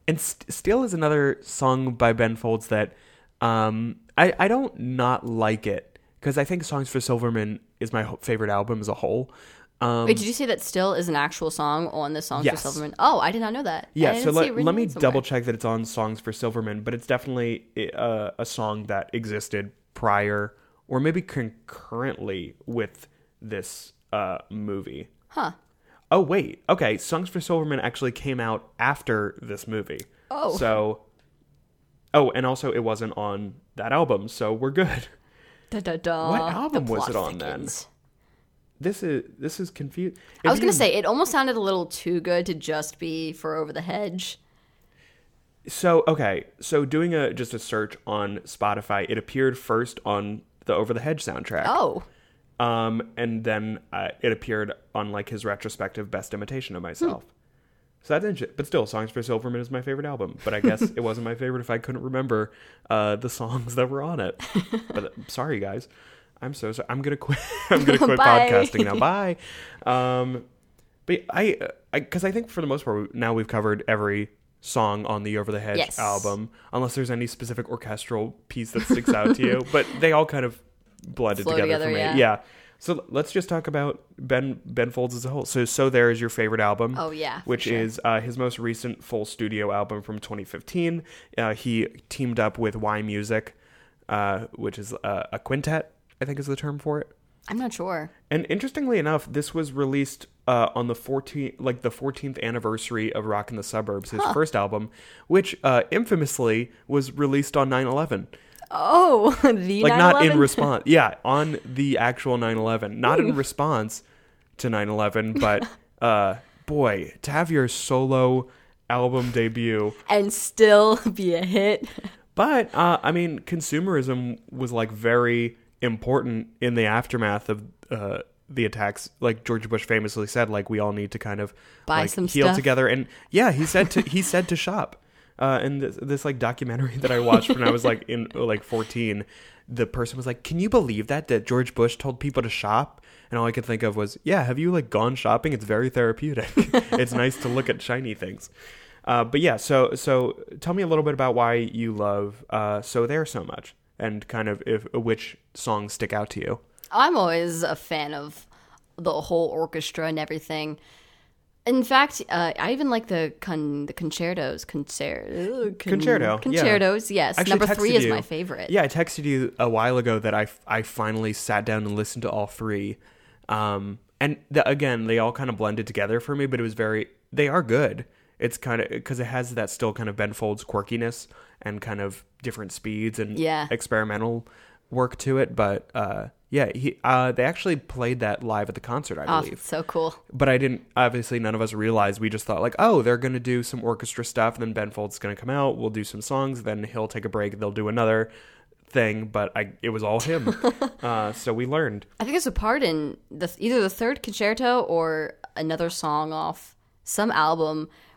And St- Still is another song by Ben Folds that um, I I don't not like it because I think Songs for Silverman is my ho- favorite album as a whole. Um,
Wait, did you say that still is an actual song on the Songs
Yes.
for Silverman? Oh, I did not know that.
Yeah, so let, let me double check that it's on Songs for Silverman, but it's definitely uh, a song that existed prior or maybe concurrently with this uh, movie.
Huh.
Oh, wait. Okay, Songs for Silverman actually came out after this movie.
Oh.
So. Oh, and also it wasn't on that album, so we're good.
Da, da, da.
What album was it on then? This is this is confused.
I was gonna say it almost sounded a little too good to just be for Over the Hedge.
So okay, so doing a just a search on Spotify, it appeared first on the Over the Hedge soundtrack.
Oh,
Um, and then uh, it appeared on like his retrospective best imitation of myself. So that's interesting. But still, Songs for Silverman is my favorite album. But I guess it wasn't my favorite if I couldn't remember uh, the songs that were on it. But uh, sorry, guys. I'm so sorry. I'm gonna quit. I'm gonna quit podcasting now. Bye. Um, but I, I, because I think for the most part now we've covered every song on the Over the Hedge
Yes.
album, unless there's any specific orchestral piece that sticks out to you. But they all kind of blended
Flow
together, for me.
yeah.
So let's just talk about Ben Ben Folds as a whole. So So There is your favorite album.
Oh, yeah,
which
sure.
is uh, his most recent full studio album from 2015. Uh, he teamed up with yMusic, uh, which is uh, a quintet. I think is the term for it.
I'm not sure.
And interestingly enough, this was released uh, on the 14th, like the 14th anniversary of Rockin' the Suburbs, his first album, which uh, infamously was released on 9/11
Oh, the
like not in response. Yeah on the actual 9-11 not in response to 9-11 but uh boy to have your solo album debut
and still be a hit.
but uh i mean consumerism was like very important in the aftermath of uh the attacks like george bush famously said like we all need to kind of
Buy
like
some
heal
stuff.
together. And yeah he said to he said to shop. Uh and this, this like documentary that i watched when i was like in like 14 the person was like can you believe that that george bush told people to shop? And all i could think of was yeah have you like gone shopping? It's very therapeutic. It's nice to look at shiny things. Uh, but yeah, so so tell me a little bit about why you love uh, "So There" so much, and kind of if which songs stick out to you.
I'm always a fan of the whole orchestra and everything. In fact, uh, I even like the con- the concertos. Concer- con-
Concerto, yeah.
Concertos, yes.
Actually
Number three is
you-
my favorite.
Yeah, I texted you a while ago that I, I finally sat down and listened to all three. Um, and the, again, they all kind of blended together for me, but it was very, they are good. It's kind of, because it has that still kind of Ben Folds quirkiness and kind of different speeds and
Yeah.
experimental work to it. But uh, yeah. He uh, they actually played that live at the concert, I
Oh,
believe.
so cool.
But I didn't. Obviously, none of us realized. We just thought like, oh, they're gonna do some orchestra stuff, and then Ben Folds gonna come out. We'll do some songs. Then he'll take a break. They'll do another thing. But I, it was all him. uh, so we learned.
I think there's a part in the either the third concerto or another song off some album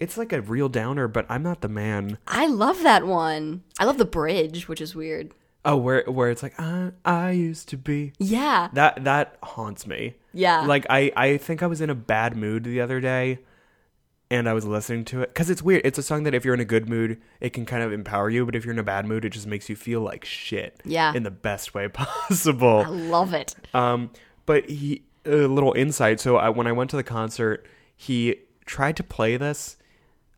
It's
like a real downer, but I'm not the man.
I love that one. I love the bridge, which is weird.
Oh, where where it's like I I used to be.
Yeah,
That that haunts me.
yeah.
Like I I think I was in a bad mood the other day and I was listening to it cuz it's weird. It's a song that if you're in a good mood, it can kind of empower you, but if you're in a bad mood, it just makes you feel like shit.
Yeah.
In the best way possible.
I love it.
Um but he a little insight. So I, when I went to the concert, he tried to play this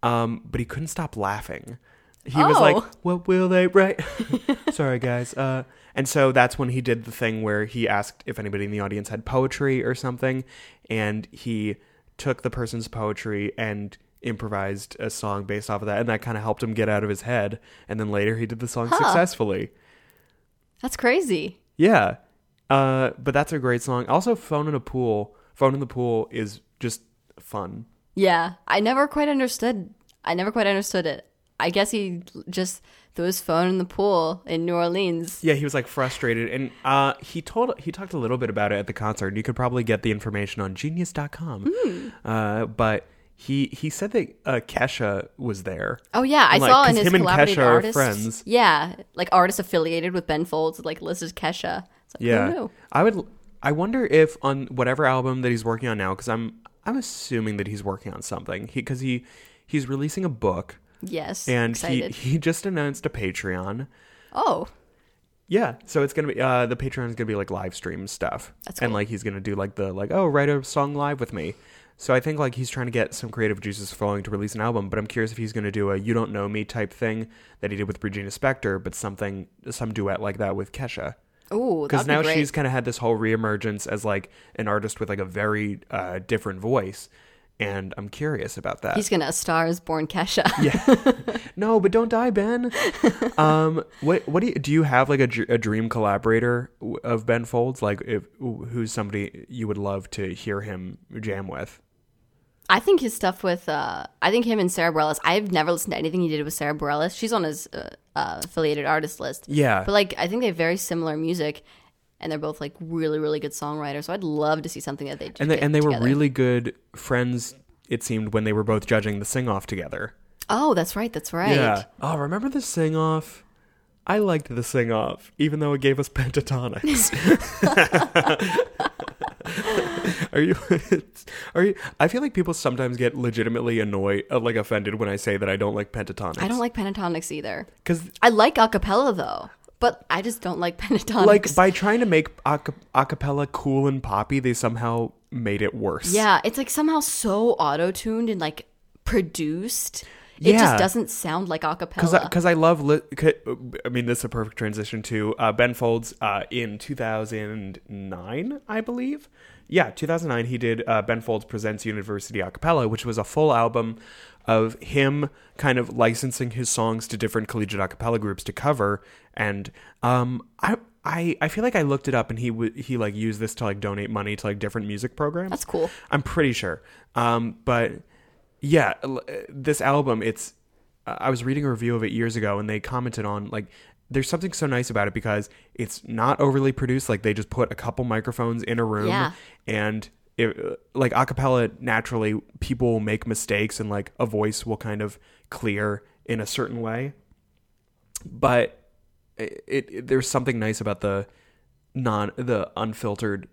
um but he couldn't stop laughing. He was like,
Oh.
"What will they write?" Sorry, guys. Uh, and so that's when he did the thing where he asked if anybody in the audience had poetry or something, and he took the person's poetry and improvised a song based off of that, and that kind of helped him get out of his head. And then later he did the song successfully.
That's crazy.
Yeah. Uh, but that's a great song. Also, "Phone in a Pool." "Phone in the Pool" is just fun.
Yeah, I never quite understood. I never quite understood it. I guess he just threw his phone in the pool in New Orleans.
Yeah, he was like frustrated, and uh, he told he talked a little bit about it at the concert. You could probably get the information on Genius.com.
Hmm.
Uh, but he he said that uh, Kesha was there.
Oh yeah, I
And, like,
saw in his
him and Kesha are friends.
Yeah, like artists affiliated with Ben Folds, like listed Kesha. Like,
Yeah,
knew?
I would. I wonder if on whatever album that he's working on now, because I'm I'm assuming that he's working on something. He because he he's releasing a book,
Yes,
and he
excited.
he just announced a Patreon.
oh,
Yeah, so it's gonna be uh the Patreon is gonna be like live stream stuff,
That's
and
cool.
like he's gonna do like the like oh write a song live with me. So I think like he's trying to get some creative juices flowing to release an album, but I'm curious if he's gonna do a you don't know me type thing that he did with Regina Spektor, but something some duet like that with Kesha.
Ooh,
Because
be
now
great.
she's kind of had this whole reemergence as like an artist with like a very uh, different voice, and I'm curious about that.
He's gonna Star Is Born Kesha.
Yeah, no, but don't die, Ben. um, what what do you do? You have like a, a dream collaborator of Ben Folds, like if who's somebody you would love to hear him jam with?
I think his stuff with, uh, I think him and Sara Bareilles. I've never listened to anything he did with Sara Bareilles. She's on his uh, uh, affiliated artist list.
Yeah,
But like, I think they have very similar music, and they're both like really, really good songwriters. So I'd love to see something that they do.
and they and they were really good friends. It seemed when they were both judging the sing off together.
Oh, that's right. That's right.
Yeah. Oh, remember the sing off? I liked the sing off, even though it gave us Pentatonix. are you? Are you? I feel like people sometimes get legitimately annoyed, uh, like offended, when I say that I don't like Pentatonix.
I don't like Pentatonix either.
because,
I like acapella though, but I just don't like Pentatonix.
like, by trying to make aca- acapella cool and poppy, they somehow made it worse.
yeah, it's like somehow so auto tuned and like produced. It
Yeah.
just doesn't sound like acapella.
because I, love li- I mean this is a perfect transition to uh, Ben Folds uh, in 2009 I believe yeah 2009 he did uh, Ben Folds presents University a cappella which was a full album of him kind of licensing his songs to different collegiate a cappella groups to cover and um I I, I feel like I looked it up and he would he like used this to like donate money to like different music programs.
That's cool.
I'm pretty sure. Um, but yeah, uh, this album, it's. I was reading a review of it years ago, and they commented on like, there's something so nice about it because it's not overly produced. Like they just put a couple microphones in a room,
Yeah.
and it, uh, like acapella, naturally people will make mistakes, and like a voice will kind of clear in a certain way. But it, it there's something nice about the non the unfiltered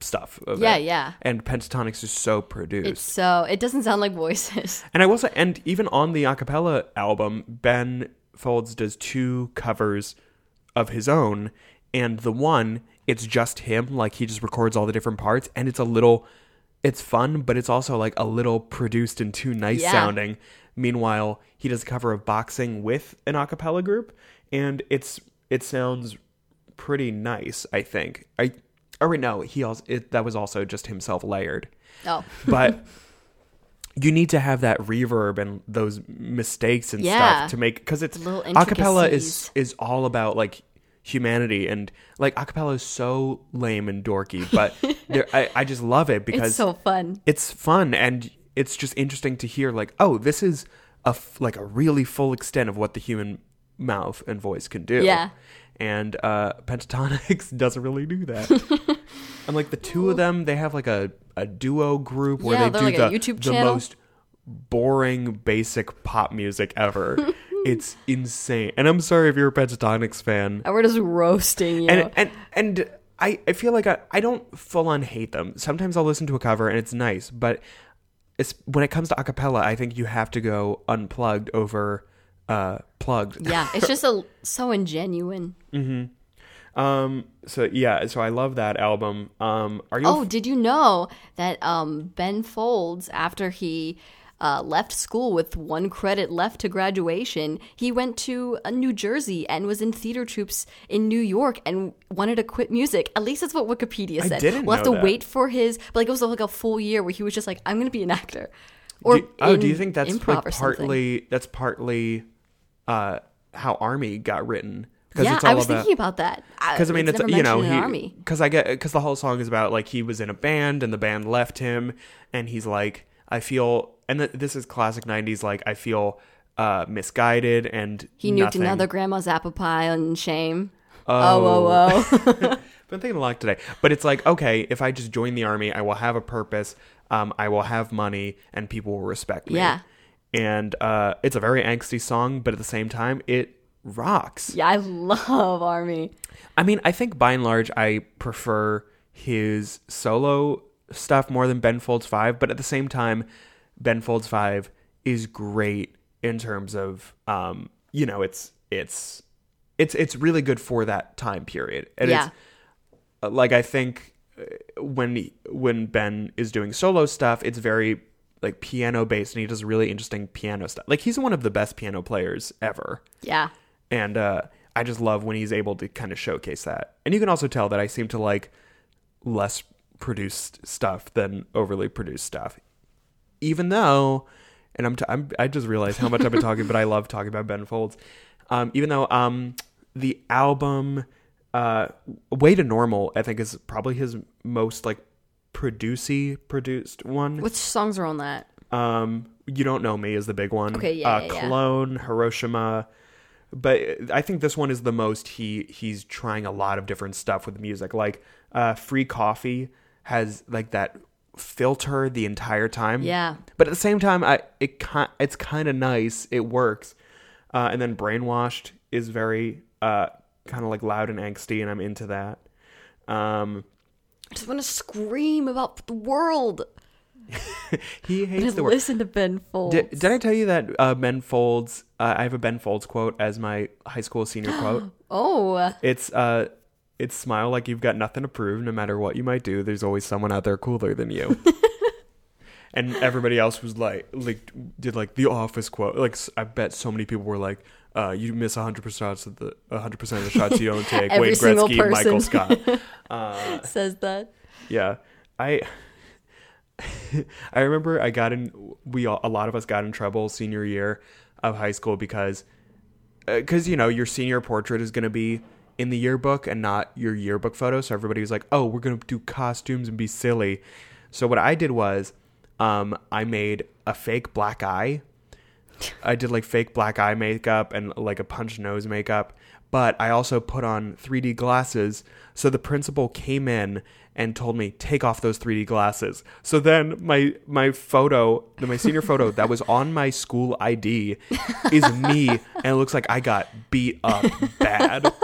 stuff
Yeah,
it.
yeah.
And Pentatonix is so produced.
It's so it doesn't sound like voices.
and I will say and even on the acapella album, Ben Folds does two covers of his own and the one it's just him like he just records all the different parts and it's a little it's fun but it's also like a little produced and too nice
Yeah.
sounding meanwhile he does a cover of boxing with an a cappella group and it's it sounds pretty nice i think i or wait no he also it, that was also just himself layered
Oh,
but you need to have that reverb and those mistakes and
Yeah.
stuff to make because it's acapella is is all about like humanity and like acapella is so lame and dorky but there, I, I just love it because
it's so fun.
it's fun and it's just interesting to hear like oh this is a f- like a really full extent of what the human mouth and voice can do
Yeah.
And uh Pentatonix doesn't really do that and like the two of them they have like a, a duo group where
Yeah,
they
they're
do
like
the,
a YouTube
the
channel.
most boring basic pop music ever it's insane and i'm sorry if you're a Pentatonix fan
And we're just roasting you.
and and and I, I feel like I, I don't full on hate them. Sometimes I'll listen to a cover and it's nice, but it's when it comes to acapella, I think you have to go unplugged over uh plugged.
yeah, it's just a, so ingenuine.
Um so yeah, so I love that album. Um are you
Oh, did you know that um, Ben Folds, after he uh, left school with one credit left to graduation, he went to uh, New Jersey and was in theater troops in New York and wanted to quit music. At least that's what Wikipedia
I didn't
we'll have
know
to
that.
wait for his, but like it was like a full year where he was just like, I'm going to be an actor. Or
do, oh, do you think that's like
something.
partly that's partly uh how Army got written?
Yeah,
it's all
I was
about,
thinking about that.
because I mean it's,
never
you know because I get because the whole song is about like he was in a band and the band left him and he's like I feel and th- this is classic '90s like I feel uh misguided and
He nuked
nothing.
another grandma's apple pie and shame.
Oh.
Oh, oh, oh.
Been thinking a lot today, but it's like okay if I just join the army I will have a purpose um I will have money and people will respect me
Yeah.
And uh it's a very angsty song but at the same time it rocks
yeah, I love Army.
I mean, I think by and large, I prefer his solo stuff more than Ben Folds 5, but at the same time, Ben Folds 5 is great in terms of, um, you know, it's, it's, it's, it's really good for that time period. And
Yeah.
it's, uh, like, I think uh, when, when Ben is doing solo stuff, it's very, like, piano based, and he does really interesting piano stuff. Like, he's one of the best piano players ever
Yeah.
and uh, I just love when he's able to kind of showcase that. And you can also tell that I seem to like less produced stuff than overly produced stuff, even though. And I'm, t- I'm I just realized how much I've been talking, but I love talking about Ben Folds. Um, even though um, the album uh, "Way to Normal" I think is probably his most like producey produced one.
Which songs are on that?
Um, you don't know me is the big one.
Okay, yeah,
uh,
yeah, yeah.
Cologne, Hiroshima, but I think this one is the most he he's trying a lot of different stuff with music. Like uh, Free Coffee has like that filter the entire time.
Yeah.
but at the same time, I it ki- it's kind of nice. It works. Uh, and then Brainwashed is very uh, kind of like loud and angsty, and I'm into that. Um,
I just want to scream about the world.
he hates the word.
listen to Ben Folds.
Did, did I tell you that uh, Ben Folds? Uh, I have a Ben Folds quote as my high school senior quote.
oh,
It's uh, it's smile like you've got nothing to prove. No matter what you might do, there's always someone out there cooler than you. and everybody else was like, like did like the Office quote. Like I bet so many people were like, uh, "You miss 100 percent of the 100 percent of the shots you don't take." Wayne Gretzky, Michael. Scott.
says that.
Yeah, I I remember I got in. We all, a lot of us got in trouble senior year of high school because because you know your senior portrait is going to be in the yearbook and not your yearbook photo. So everybody was like, "Oh, we're going to do costumes and be silly." So what I did was um, I made a fake black eye. I did like fake black eye makeup and like a punch nose makeup, but I also put on 3D glasses. So the principal came in and told me take off those 3D glasses. So then my my photo, the- my senior photo that was on my school ID is me and it looks like I got beat up bad.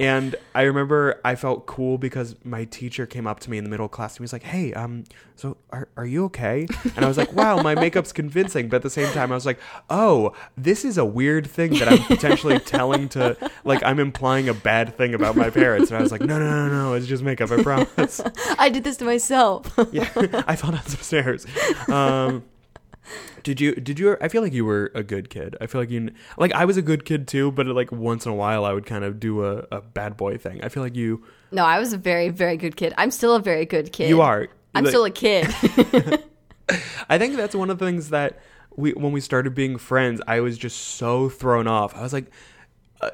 And I remember I felt cool because my teacher came up to me in the middle of class and he was like, "Hey, um, so are are you okay?" And I was like, "Wow, my makeup's convincing." But at the same time, I was like, "Oh, this is a weird thing that I'm potentially telling to like I'm implying a bad thing about my parents." And I was like, "No, no, no, no, it's just makeup. I promise."
I did this to myself.
yeah, I fell down some stairs. Um, did you? Did you? I feel like you were a good kid. I feel like you, like I was a good kid too. But like once in a while, I would kind of do a, a bad boy thing. I feel like you.
no, I was a very, very good kid. I'm still a very good kid.
You are.
I'm
Like,
still a kid.
I think that's one of the things that we when we started being friends, I was just so thrown off. I was like. Uh,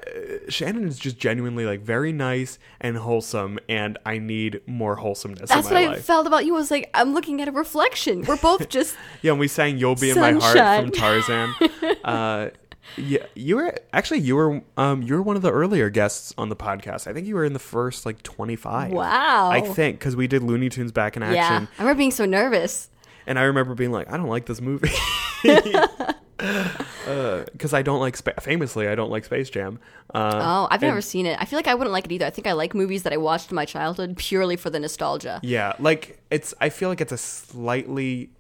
Shannon is just genuinely like very nice and wholesome, and I need more wholesomeness
That's
in
what
my
I felt about you. I was like, I'm looking at a reflection. We're both just
Yeah, and we sang "You'll Be in My Heart" from Tarzan. uh, yeah, you were actually you were um you were one of the earlier guests on the podcast. I think you were in the first like twenty five.
wow.
I think because we did Looney Tunes back in
yeah,
action,
I remember being so nervous.
and I remember being like, I don't like this movie. Because I don't like spa- famously, I don't like Space Jam. Uh,
Oh, I've
and-
never seen it. I feel like I wouldn't like it either. I think I like movies that I watched in my childhood purely for the nostalgia.
Yeah, like it's. I feel like it's a slightly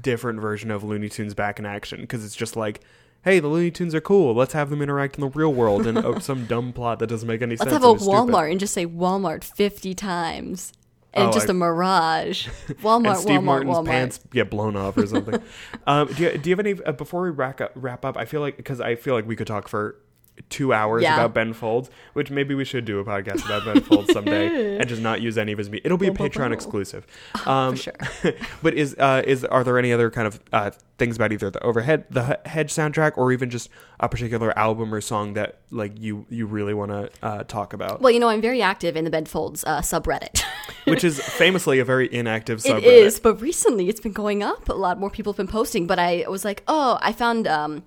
different version of Looney Tunes back in action because it's just like, hey, the Looney Tunes are cool. Let's have them interact in the real world and oh, some dumb plot that doesn't make any sense.
Let's
sense.
have a
is stupid.
Walmart and just say Walmart 50 times. And
Oh,
just
I-
a mirage. Walmart,
And Steve
Walmart,
Martin's
Walmart.
pants get blown off or something. um, do you, do you have any? Uh, before we wrap up, wrap up, I feel like because I feel like we could talk for two hours
Yeah.
about Ben Folds, which maybe we should do a podcast about Ben Folds someday and just not use any of his. Me- It'll be a Patreon exclusive. Um,
For sure.
but is uh, is are there any other kind of uh, things about either the overhead the hedge soundtrack or even just a particular album or song that like you you really want to uh, talk about
Well, you know, I'm very active in the Ben Folds uh, subreddit.
which is famously a very inactive subreddit
It is, but recently it's been going up. A lot more people have been posting. But I was like, oh, I found um,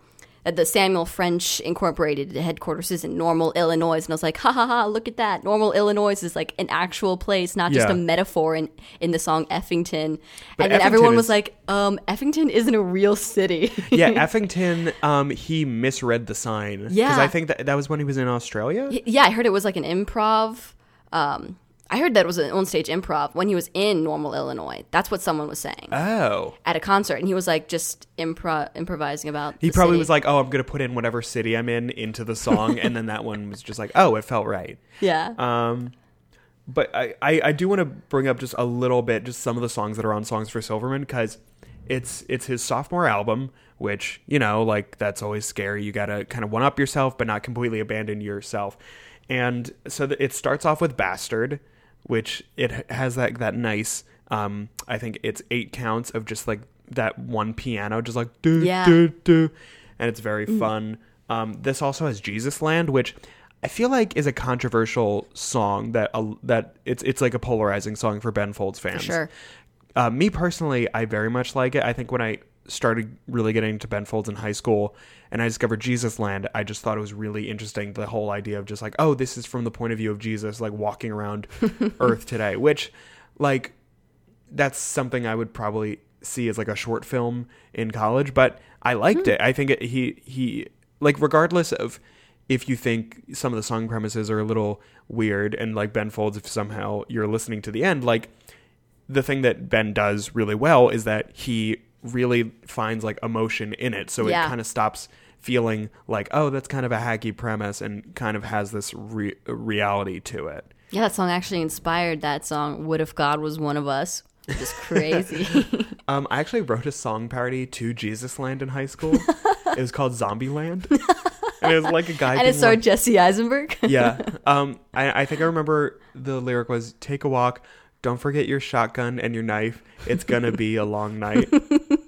the Samuel French Incorporated headquarters is in Normal, Illinois, and I was like, ha ha ha! Look at that! Normal, Illinois is like an actual place, not just
Yeah.
a metaphor in in the song Effington.
But
and then
Effington
everyone was like, um, Effington isn't a real city.
yeah Effington um he misread the sign because
Yeah.
I think that that was when he was in Australia
yeah, I heard it was like an improv. Um, I heard that it was an on-stage improv when he was in Normal, Illinois. That's what someone was saying
oh
at a concert, and he was like just impro- improvising about.
he probably
city.
was like oh I'm gonna put in whatever city I'm in into the song and then that one was just like oh it felt right
yeah.
Um, but I, I, I do want to bring up just a little bit, just some of the songs that are on Songs for Silverman, because it's it's his sophomore album, which you know, like that's always scary. You gotta kind of one up yourself, but not completely abandon yourself. And so th- it starts off with Bastard, which it has that that nice. Um, I think it's eight counts of just like that one piano, just like do
Yeah.
do do, and it's very fun. Um, this also has Jesusland, which I feel like is a controversial song that uh, that it's it's like a polarizing song for Ben Folds fans.
sure.
Uh, me personally, I very much like it. I think when I started really getting into Ben Folds in high school and I discovered Jesusland, I just thought it was really interesting. The whole idea of just like, oh, this is from the point of view of Jesus, like walking around Earth today, which, like, that's something I would probably see as like a short film in college, but I liked hmm. it. I think it, he he like regardless of if you think some of the song premises are a little weird and like Ben Folds if somehow you're listening to the end like the thing that Ben does really well is that he really finds like emotion in it so
Yeah.
it kind of stops feeling like oh that's kind of a hacky premise and kind of has this re- reality to it.
Yeah, that song actually inspired that song. What if God was one of us? Which is crazy.
Um, I actually wrote a song parody to Jesusland in high school. it was called Zombie Land, and it was like a guy.
and it starred
like-
Jesse Eisenberg.
yeah. Um, I, I think I remember the lyric was "Take a walk, don't forget your shotgun and your knife. It's gonna be a long night."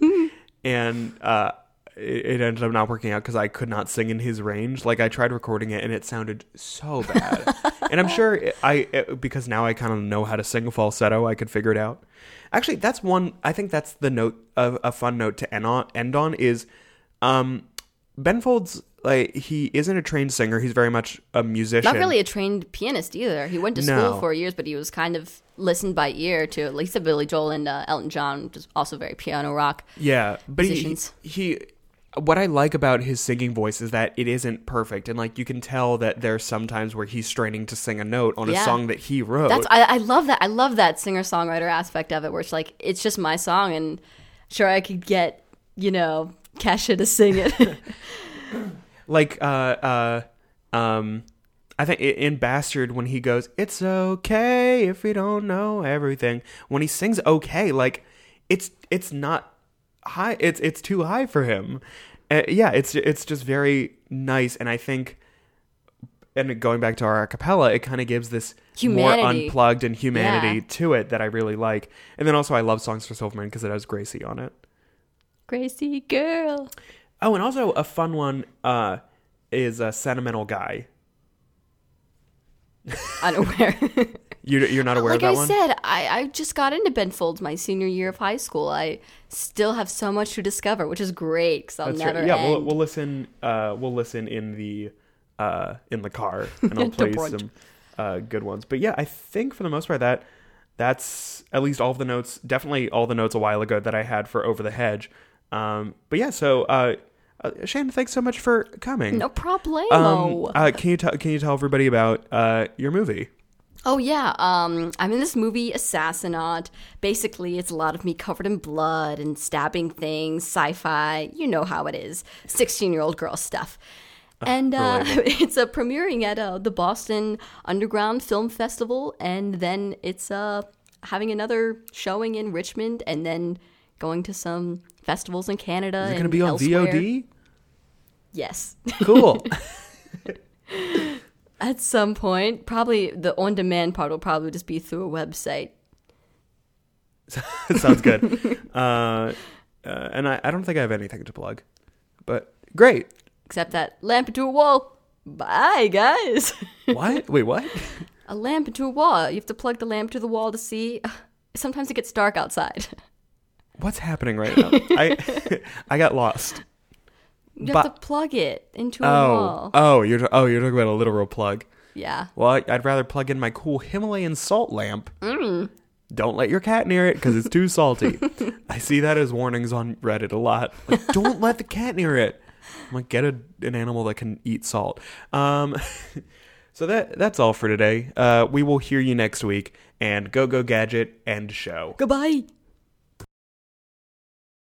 and uh, it, it ended up not working out because I could not sing in his range. Like I tried recording it and it sounded so bad. and I'm sure it, I it, because now I kind of know how to sing a falsetto. I could figure it out. Actually, that's one. I think that's the note of a fun note to end on. End on is, um, Ben Folds. Like he isn't a trained singer. He's very much a musician.
Not really a trained pianist either. He went to
No.
school for years, but he was kind of listened by ear to at least Billy Joel and uh, Elton John, which is also very piano rock.
Yeah, but he,
musicians.
he what I like about his singing voice is that it isn't perfect, and like you can tell that there's sometimes where he's straining to sing a note on a song that he wrote.
That's I, I love that. I love that singer songwriter aspect of it, where it's like it's just my song, and sure I could get you know Kesha to sing it.
like uh uh um I think in Bastard when he goes, "It's okay if we don't know everything." When he sings "okay," like it's it's not high. It's it's too high for him. Uh, yeah, it's it's just very nice, and I think, and going back to our acapella, it kind of gives this more unplugged and humanity
Yeah.
to it that I really like. And then also, I love songs for Silverman because it has Gracie on it.
Gracie girl.
Oh, and also a fun one uh, is a sentimental guy.
Unaware.
You, you're not aware
like
of that
I
one?
said, I, I just got into Ben Folds my senior year of high school. I still have so much to discover, which is great because I'll
That's
never
right. Yeah,
end.
we'll, we'll listen. Uh, we'll listen in the uh, in the car, and I'll play some uh, good ones. But yeah, I think for the most part that that's at least all of the notes. Definitely all the notes a while ago that I had for Over the Hedge. Um, but yeah, so uh, uh, Shannon, thanks so much for coming.
no problemo.
Um, uh, can you tell Can you tell everybody about uh, your movie?
Oh yeah, um, I'm in this movie Assassinat. Basically, it's a lot of me covered in blood and stabbing things, sci-fi. You know how it is, 16 year old girl stuff. And uh, it's uh, premiering at uh, the Boston Underground Film Festival, and then it's uh, having another showing in Richmond, and then going to some festivals in Canada.
Is it going to be on
elsewhere.
VOD?
Yes.
Cool.
At some point, probably the on-demand part will probably just be through a website.
Sounds good. uh, uh, and I, I don't think I have anything to plug, but great.
Except that lamp into a wall. Bye, guys.
What? Wait, what?
a lamp into a wall. You have to plug the lamp to the wall to see. Sometimes it gets dark outside.
What's happening right now? I I got lost.
You have
But-
to plug it into a
Oh,
wall.
oh, you're oh, you're talking about a literal plug.
yeah.
Well, I, I'd rather plug in my cool Himalayan salt lamp.
Mm.
Don't let your cat near it because it's too salty. I see that as warnings on Reddit a lot. Like, don't let the cat near it. I'm like, get a, an animal that can eat salt. Um, so that that's all for today. Uh, we will hear you next week. And go go gadget end show.
Goodbye.